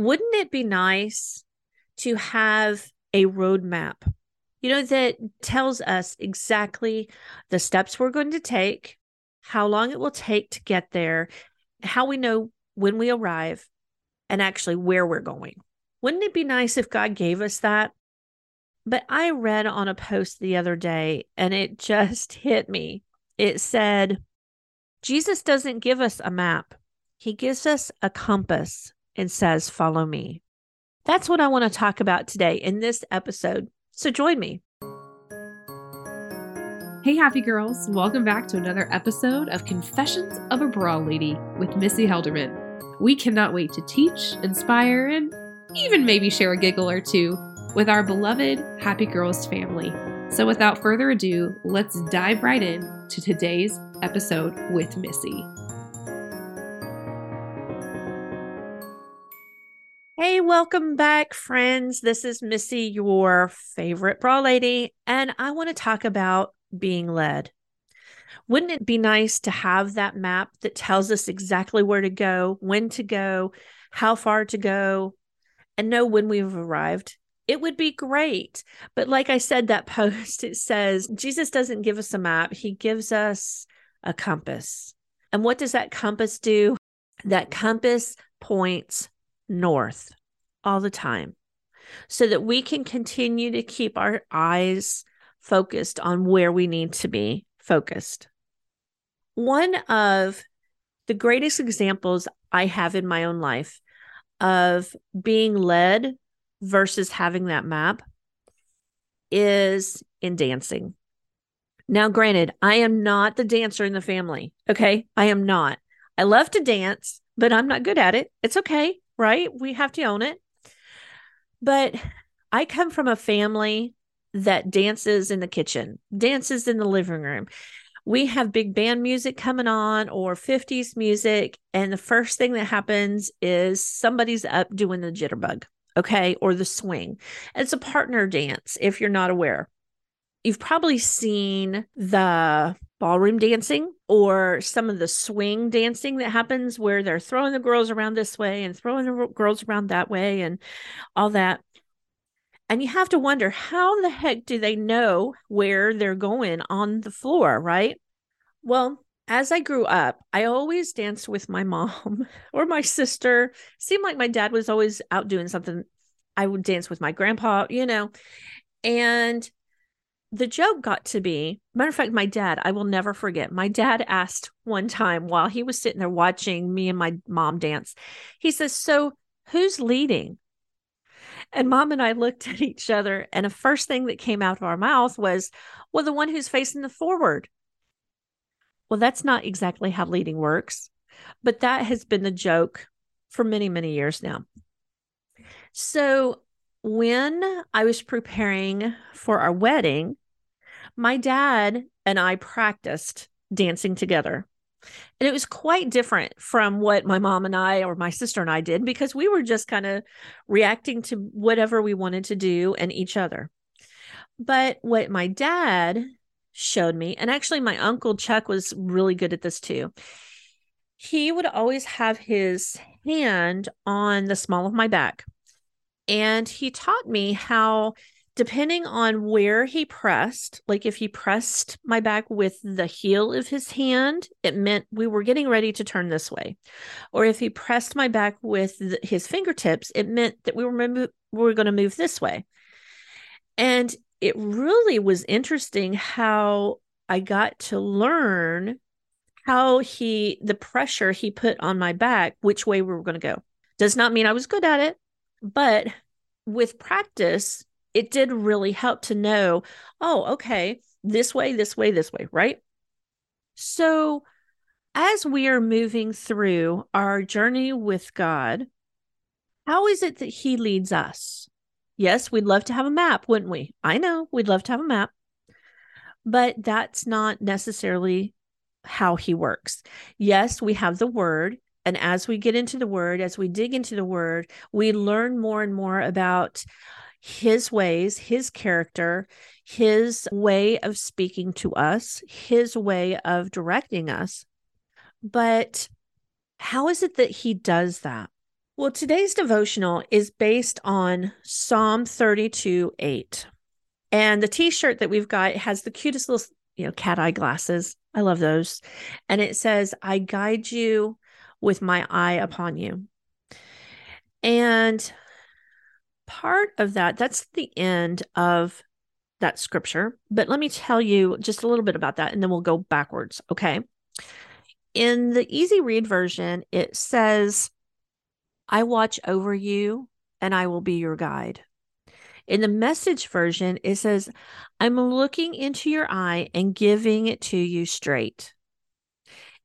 wouldn't it be nice to have a roadmap, you know, that tells us exactly the steps we're going to take, how long it will take to get there, how we know when we arrive, and actually where we're going? Wouldn't it be nice if God gave us that? But I read on a post the other day and it just hit me. It said, Jesus doesn't give us a map, He gives us a compass and says, Follow me. That's what I want to talk about today in this episode. So join me. Hey, happy girls. Welcome back to another episode of Confessions of a Bra Lady with Missy Helderman. We cannot wait to teach, inspire, and even maybe share a giggle or two with our beloved Happy Girls family. So, without further ado, let's dive right in to today's episode with Missy. Welcome back, friends. This is Missy, your favorite bra lady, and I want to talk about being led. Wouldn't it be nice to have that map that tells us exactly where to go, when to go, how far to go, and know when we've arrived? it would be great. But like I said, that post, it says Jesus doesn't give us a map, he gives us a compass. And what does that compass do? That compass points north all the time so that we can continue to keep our eyes focused on where we need to be focused. One of the greatest examples I have in my own life of being led versus having that map is in dancing. Now, granted, I am not the dancer in the family. Okay. I am not. I love to dance, but I'm not good at it. It's okay. Right. We have to own it. But I come from a family that dances in the kitchen, dances in the living room. We have big band music coming on or 50s music. And the first thing that happens is somebody's up doing the jitterbug okay, or the swing. It's a partner dance if you're not aware. You've probably seen the ballroom dancing or some of the swing dancing that happens where they're throwing the girls around this way and throwing the girls around that way and all that. And you have to wonder how the heck do they know where they're going on the floor, right? Well, as I grew up, I always danced with my mom or my sister. Seemed like my dad was always out doing something. I would dance with my grandpa, you know. And the joke got to be matter of fact, my dad, I will never forget. My dad asked one time while he was sitting there watching me and my mom dance, he says, So who's leading? And mom and I looked at each other, and the first thing that came out of our mouth was, Well, the one who's facing the forward. Well, that's not exactly how leading works, but that has been the joke for many, many years now. So, when I was preparing for our wedding, my dad and I practiced dancing together. And it was quite different from what my mom and I or my sister and I did because we were just kind of reacting to whatever we wanted to do and each other. But what my dad showed me. And actually, my uncle Chuck was really good at this too. He would always have his hand on the small of my back. And he taught me how, depending on where he pressed, like if he pressed my back with the heel of his hand, it meant we were getting ready to turn this way. Or if he pressed my back with the, his fingertips, it meant that we were, we were going to move this way. And it really was interesting how I got to learn how he, the pressure he put on my back, which way we were going to go. Does not mean I was good at it, but with practice, it did really help to know, oh, okay, this way, this way, this way, right? So, as we are moving through our journey with God, how is it that He leads us? Yes, we'd love to have a map, wouldn't we? I know we'd love to have a map, but that's not necessarily how he works. Yes, we have the word. And as we get into the word, as we dig into the word, we learn more and more about his ways, his character, his way of speaking to us, his way of directing us. But how is it that he does that? Well, today's devotional is based on Psalm 32 8. And the t shirt that we've got has the cutest little, you know, cat eye glasses. I love those. And it says, I guide you with my eye upon you. And part of that, that's the end of that scripture. But let me tell you just a little bit about that and then we'll go backwards. Okay. In the easy read version, it says, I watch over you and I will be your guide. In the message version, it says, I'm looking into your eye and giving it to you straight.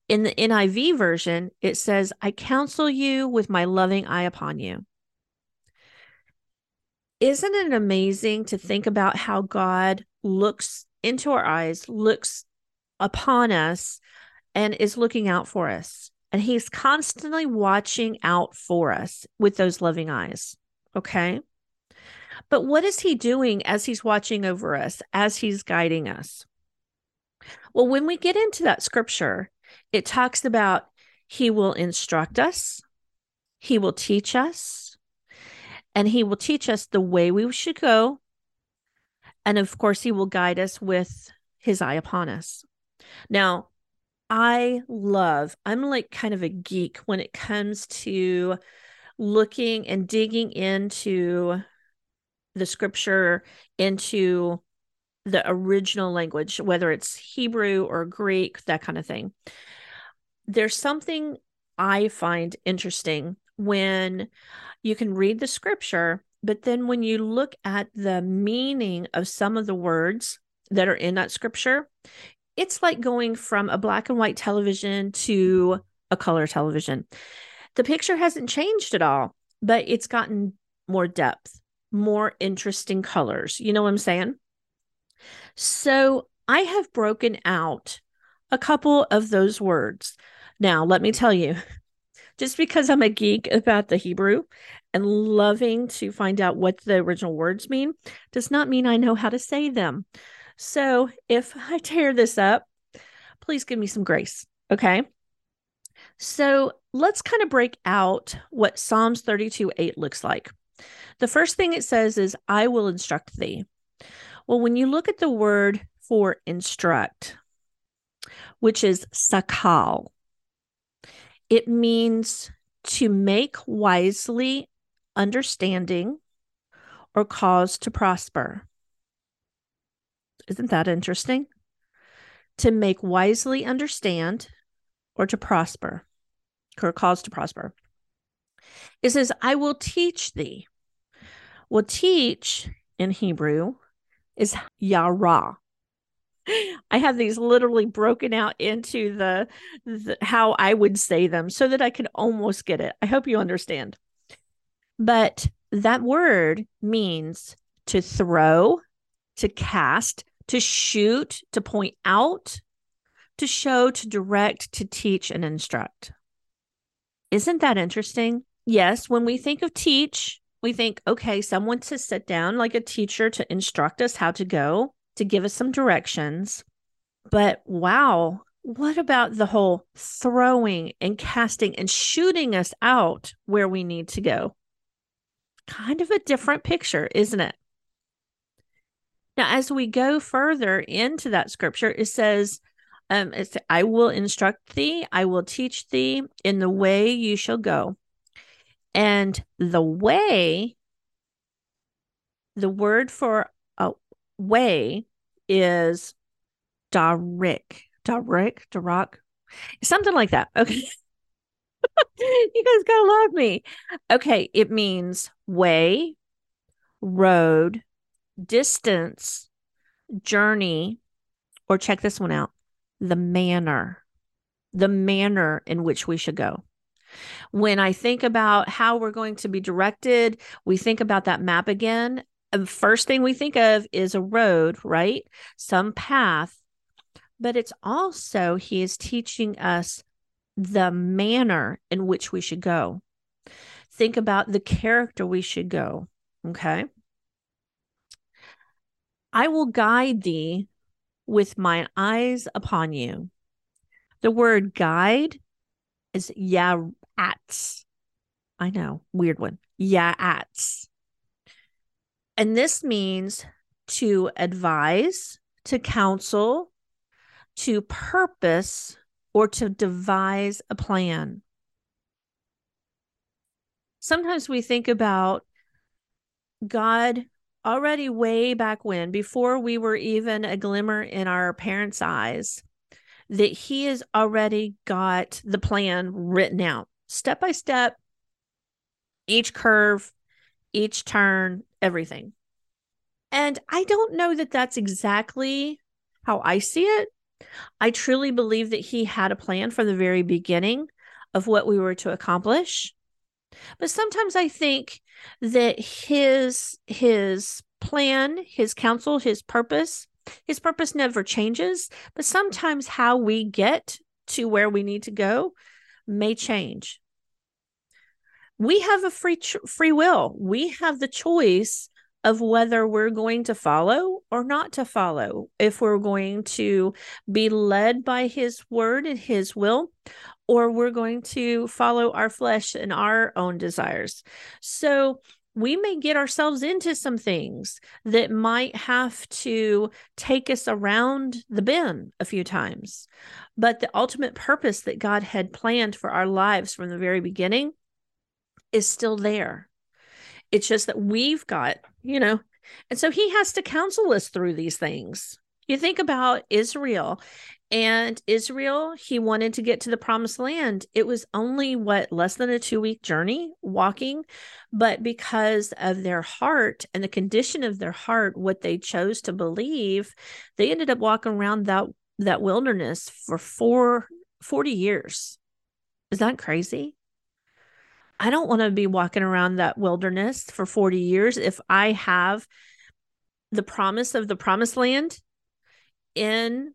In the NIV version, it says, I counsel you with my loving eye upon you. Isn't it amazing to think about how God looks into our eyes, looks upon us, and is looking out for us? And He's constantly watching out for us with those loving eyes. Okay. But what is He doing as He's watching over us, as He's guiding us? Well, when we get into that scripture, it talks about he will instruct us, he will teach us, and he will teach us the way we should go. And of course, he will guide us with his eye upon us. Now, I love, I'm like kind of a geek when it comes to looking and digging into the scripture, into the original language, whether it's Hebrew or Greek, that kind of thing there's something I find interesting when you can read the scripture, but then when you look at the meaning of some of the words that are in that scripture, it's like going from a black and white television to a color television. The picture hasn't changed at all, but it's gotten more depth, more interesting colors. You know what I'm saying? So I have broken out a couple of those words now, let me tell you, just because I'm a geek about the Hebrew and loving to find out what the original words mean does not mean I know how to say them. So if I tear this up, please give me some grace. Okay. So let's kind of break out what Psalms 32 8 looks like. The first thing it says is, I will instruct thee. Well, when you look at the word for instruct, which is sakal, it means to make wisely understanding or cause to prosper. Isn't that interesting? To make wisely understand or to prosper or cause to prosper. It says, I will teach thee. Well, teach in Hebrew is yara. I have these literally broken out into the, the, how I would say them so that I can almost get it. I hope you understand. But that word means to throw, to cast, to shoot, to point out, to show, to direct, to teach, and instruct. Isn't that interesting? Yes, when we think of teach, we think, okay, someone to sit down like a teacher to instruct us how to go to give us some directions. But wow, what about the whole throwing and casting and shooting us out where we need to go? Kind of a different picture, isn't it? Now, as we go further into that scripture, it says, um, it's, I will instruct thee, I will teach thee in the way you shall go. And the way, the word for way is Darik. Darik, Darak, something like that. Okay. you guys gotta love me. Okay, it means way, road, distance, journey, or check this one out the manner, the manner in which we should go. When I think about how we're going to be directed, we think about that map again Uh, the first thing we think of is a road, right? Some path. But it's also, he is teaching us the manner in which we should go. Think about the character we should go. Okay. I will guide thee with mine eyes upon you. The word guide is yaratz. I know, weird one. Ya'ats. And this means to advise, to counsel, to purpose, or to devise a plan. Sometimes we think about God already way back when, before we were even a glimmer in our parents' eyes, that He has already got the plan written out step by step, each curve, each turn, everything. And I don't know that that's exactly how I see it. I truly believe that he had a plan from the very beginning of what we were to accomplish. But sometimes I think that his his plan, his counsel, his purpose, his purpose never changes, but sometimes how we get to where we need to go may change we have a free free will. We have the choice of whether we're going to follow or not to follow. If we're going to be led by his word and his will or we're going to follow our flesh and our own desires. So we may get ourselves into some things that might have to take us around the bend a few times. But the ultimate purpose that God had planned for our lives from the very beginning is still there. It's just that we've got, you know, and so he has to counsel us through these things. You think about Israel and Israel, he wanted to get to the promised land. It was only what less than a two week journey walking, but because of their heart and the condition of their heart, what they chose to believe, they ended up walking around that that wilderness for four, 40 years. Is that crazy? I don't want to be walking around that wilderness for 40 years if I have the promise of the promised land in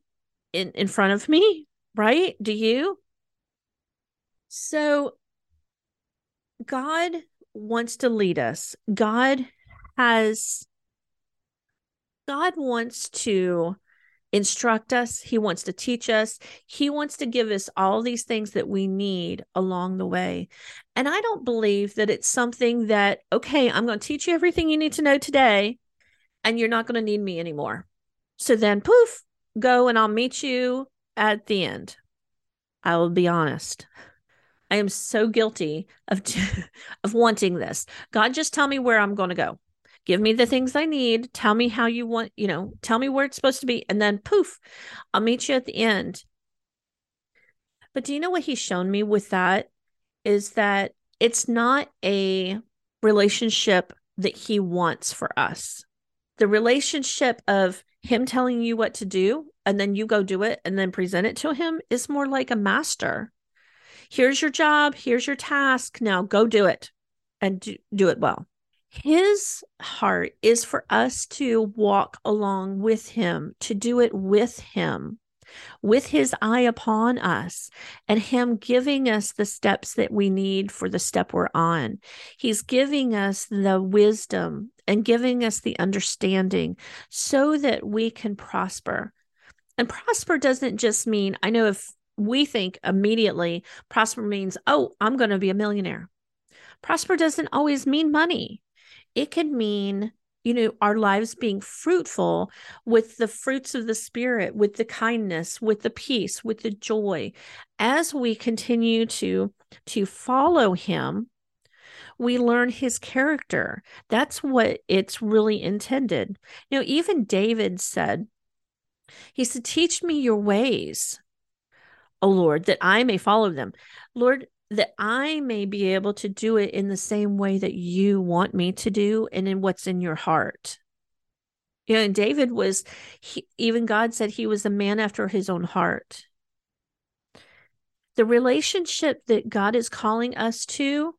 in in front of me, right? Do you? So God wants to lead us. God has God wants to instruct us. He wants to teach us. He wants to give us all these things that we need along the way. And I don't believe that it's something that, okay, I'm going to teach you everything you need to know today, and you're not going to need me anymore. So then, poof, go and I'll meet you at the end. I will be honest. I am so guilty of of wanting this. God, just tell me where I'm going to go give me the things I need, tell me how you want, you know, tell me where it's supposed to be, and then poof, I'll meet you at the end. But do you know what he's shown me with that? Is that it's not a relationship that he wants for us. The relationship of him telling you what to do and then you go do it and then present it to him is more like a master. Here's your job, here's your task. Now go do it and do, do it well his heart is for us to walk along with him, to do it with him, with his eye upon us, and him giving us the steps that we need for the step we're on. He's giving us the wisdom and giving us the understanding so that we can prosper. And prosper doesn't just mean, I know if we think immediately, prosper means, oh, I'm going to be a millionaire. Prosper doesn't always mean money it can mean you know our lives being fruitful with the fruits of the spirit with the kindness with the peace with the joy. As we continue to to follow him we learn his character. That's what it's really intended. You know even david said he said teach me your ways o lord that i may follow them. Lord that I may be able to do it in the same way that you want me to do and in what's in your heart. You know, and David was, he, even God said he was a man after his own heart. The relationship that God is calling us to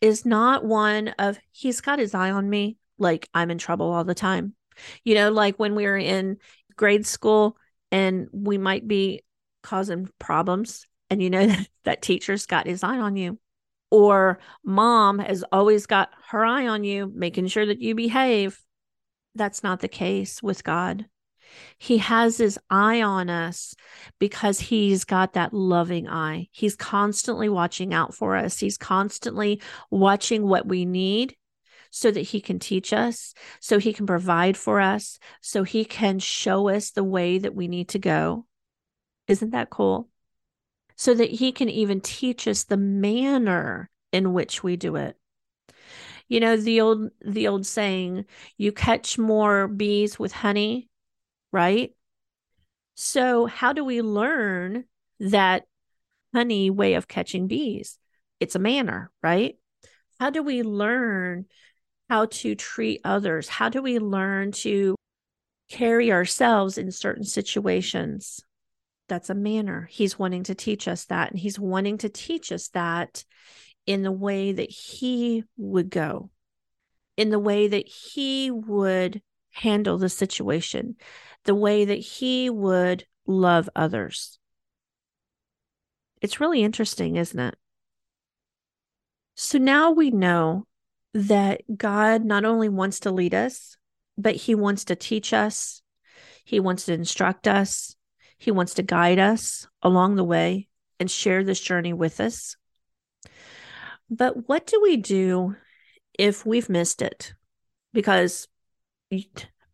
is not one of, he's got his eye on me, like I'm in trouble all the time. You know, like when we were in grade school and we might be causing problems and you know that, that teacher's got his eye on you or mom has always got her eye on you making sure that you behave that's not the case with god He has his eye on us because he's got that loving eye. He's constantly watching out for us. He's constantly watching what we need so that he can teach us, so he can provide for us, so he can show us the way that we need to go. Isn't that cool? So that he can even teach us the manner in which we do it. You know the old the old saying, you catch more bees with honey, right? So how do we learn that honey way of catching bees? It's a manner, right? How do we learn how to treat others? How do we learn to carry ourselves in certain situations? That's a manner. He's wanting to teach us that. And he's wanting to teach us that in the way that he would go, in the way that he would handle the situation, the way that he would love others. It's really interesting, isn't it? So now we know that God not only wants to lead us, but He wants to teach us, He wants to instruct us, He wants to guide us along the way and share this journey with us. But what do we do if we've missed it? Because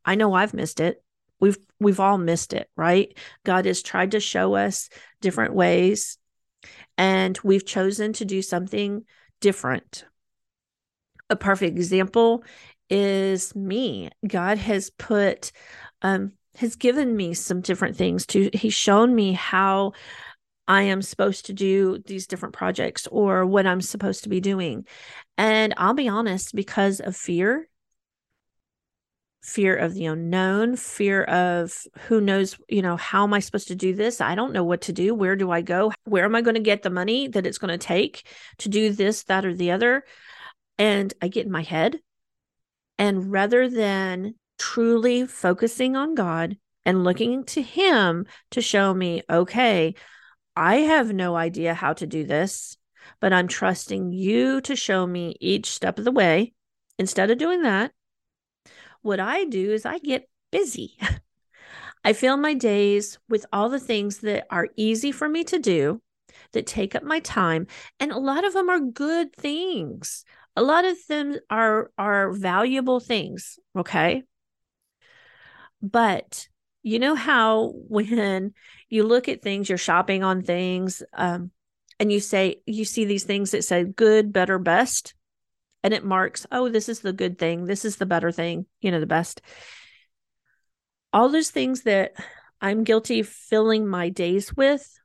I know I've missed it. We've we've all missed it, right? God has tried to show us different ways and we've chosen to do something different a perfect example is me. God has put, um, has given me some different things to, he's shown me how I am supposed to do these different projects or what I'm supposed to be doing. And I'll be honest, because of fear, fear of the unknown, fear of who knows, you know, how am I supposed to do this? I don't know what to do. Where do I go? Where am I going to get the money that it's going to take to do this, that, or the other? and I get in my head. And rather than truly focusing on God and looking to Him to show me, okay, I have no idea how to do this, but I'm trusting you to show me each step of the way. Instead of doing that, what I do is I get busy. I fill my days with all the things that are easy for me to do, that take up my time, and a lot of them are good things a lot of them are are valuable things okay but you know how when you look at things you're shopping on things um, and you say you see these things that say good better best and it marks oh this is the good thing. This is the better thing you know the best. All those things that i'm guilty filling my days with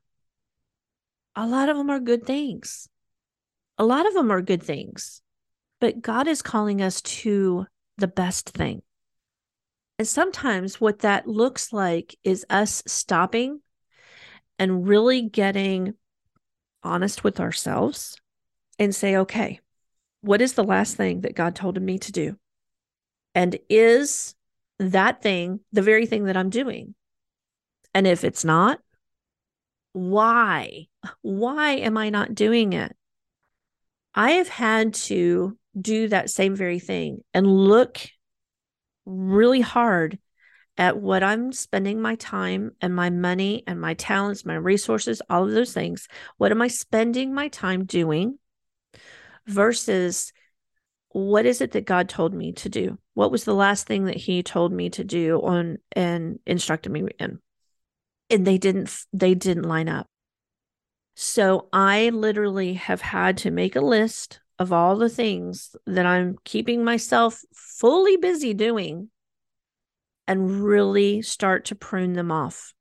a lot of them are good things. A lot of them are good things. But God is calling us to the best thing. And sometimes what that looks like is us stopping and really getting honest with ourselves and say, okay, what is the last thing that God told me to do? And is that thing the very thing that I'm doing? And if it's not, why? Why am I not doing it? I have had to do that same very thing and look really hard at what I'm spending my time and my money and my talents, my resources, all of those things. What am I spending my time doing versus what is it that God told me to do? What was the last thing that he told me to do on and instructed me in? And they didn't they didn't line up. So I literally have had to make a list of all the things that I'm keeping myself fully busy doing and really start to prune them off.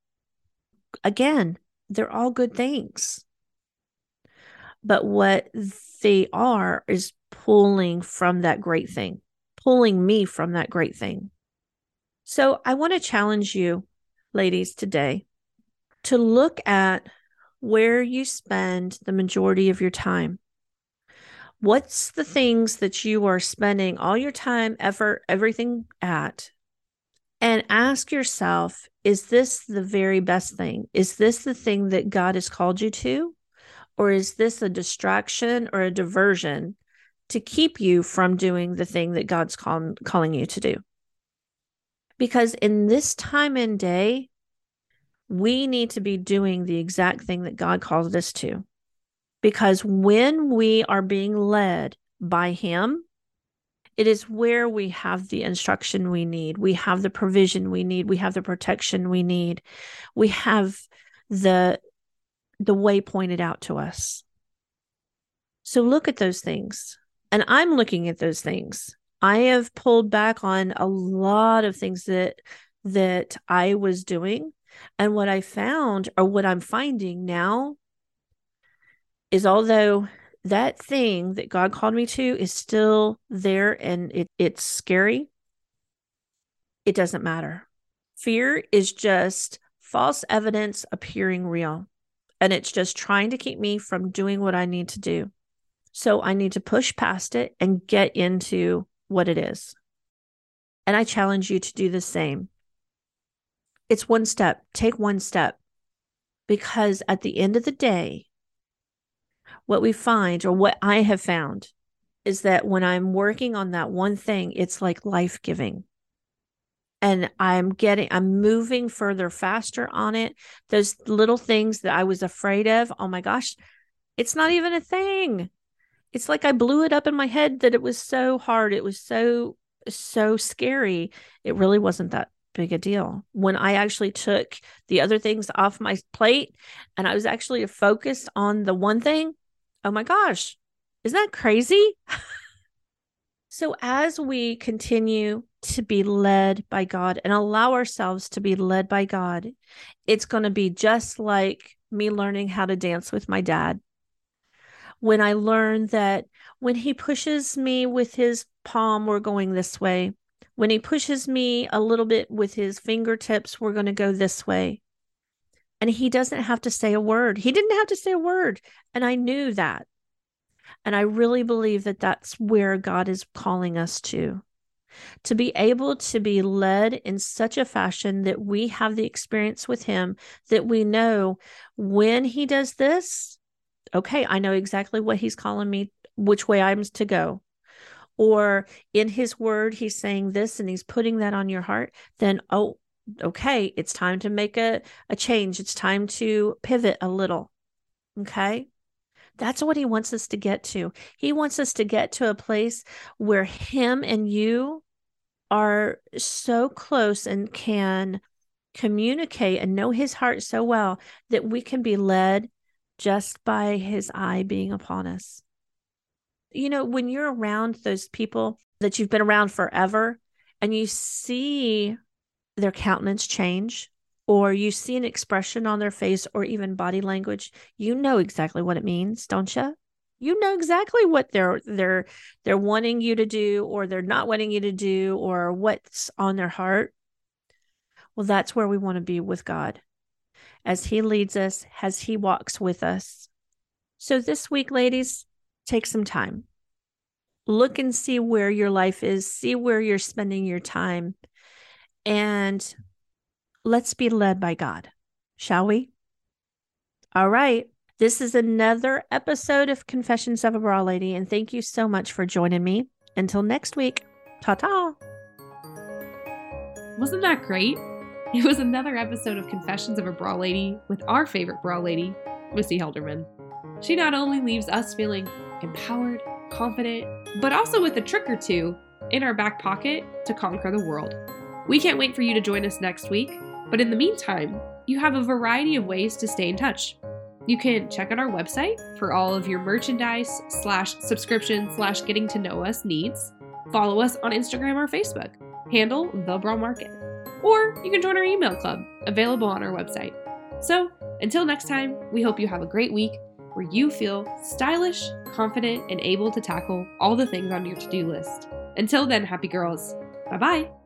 Again, they're all good things. But what they are is pulling from that great thing, pulling me from that great thing. So I want to challenge you, ladies, today to look at where you spend the majority of your time what's the things that you are spending all your time, effort, everything at? And ask yourself, is this the very best thing? Is this the thing that God has called you to? Or is this a distraction or a diversion to keep you from doing the thing that God's call, calling you to do? Because in this time and day, we need to be doing the exact thing that God calls us to. Because when we are being led by Him, it is where we have the instruction we need. We have the provision we need. We have the protection we need. We have the the way pointed out to us. So look at those things. And I'm looking at those things. I have pulled back on a lot of things that that I was doing and what I found or what I'm finding now is although that thing that God called me to is still there and it, it's scary, it doesn't matter. Fear is just false evidence appearing real. And it's just trying to keep me from doing what I need to do. So I need to push past it and get into what it is. And I challenge you to do the same. It's one step, take one step. Because at the end of the day, what we find, or what I have found, is that when I'm working on that one thing, it's like life giving. And I'm getting, I'm moving further faster on it. Those little things that I was afraid of, oh my gosh, it's not even a thing it's like I blew it up in my head that it was so hard. It was so, so scary. It really wasn't that big a deal. When I actually took the other things off my plate and I was actually focused on the one thing, oh my gosh, isn't that crazy? so, as we continue to be led by God and allow ourselves to be led by God, it's going to be just like me learning how to dance with my dad when I learned that when he pushes me with his palm, we're going this way. When he pushes me a little bit with his fingertips, we're going to go this way. And he doesn't have to say a word. He didn't have to say a word. And I knew that. And I really believe that that's where God is calling us to. To be able to be led in such a fashion that we have the experience with Him, that we know when He does this, okay, I know exactly what he's calling me, which way I'm to go. Or in his word, he's saying this and he's putting that on your heart, then, oh, okay, it's time to make a, a change. It's time to pivot a little. Okay. That's what he wants us to get to. He wants us to get to a place where him and you are so close and can communicate and know his heart so well that we can be led just by his eye being upon us. You know, when you're around those people that you've been around forever and you see their countenance change or you see an expression on their face or even body language, you know exactly what it means, don't you? You know exactly what they're they're they're wanting you to do or they're not wanting you to do or what's on their heart. Well, that's where we want to be with God as He leads us, as He walks with us. So, this week, ladies, take some time. Look and see where your life is, see where you're spending your time, and let's be led by God, shall we? All right. This is another episode of Confessions of a Bra Lady, and thank you so much for joining me. Until next week, ta ta. Wasn't that great? It was another episode of Confessions of a Bra Lady with our favorite bra lady, Missy Helderman. She not only leaves us feeling empowered, confident, but also with a trick or two in our back pocket to conquer the world. We can't wait for you to join us next week, but in the meantime, you have a variety of ways to stay in touch. You can check out our website for all of your merchandise slash subscription slash getting to know us needs. Follow us on Instagram or Facebook. Handle the Bra Market or you can join our email club, available on our website. So, until next time, we hope you have a great week where you feel stylish, confident, and able to tackle all the things on your to do list. Until then, happy girls. Bye bye.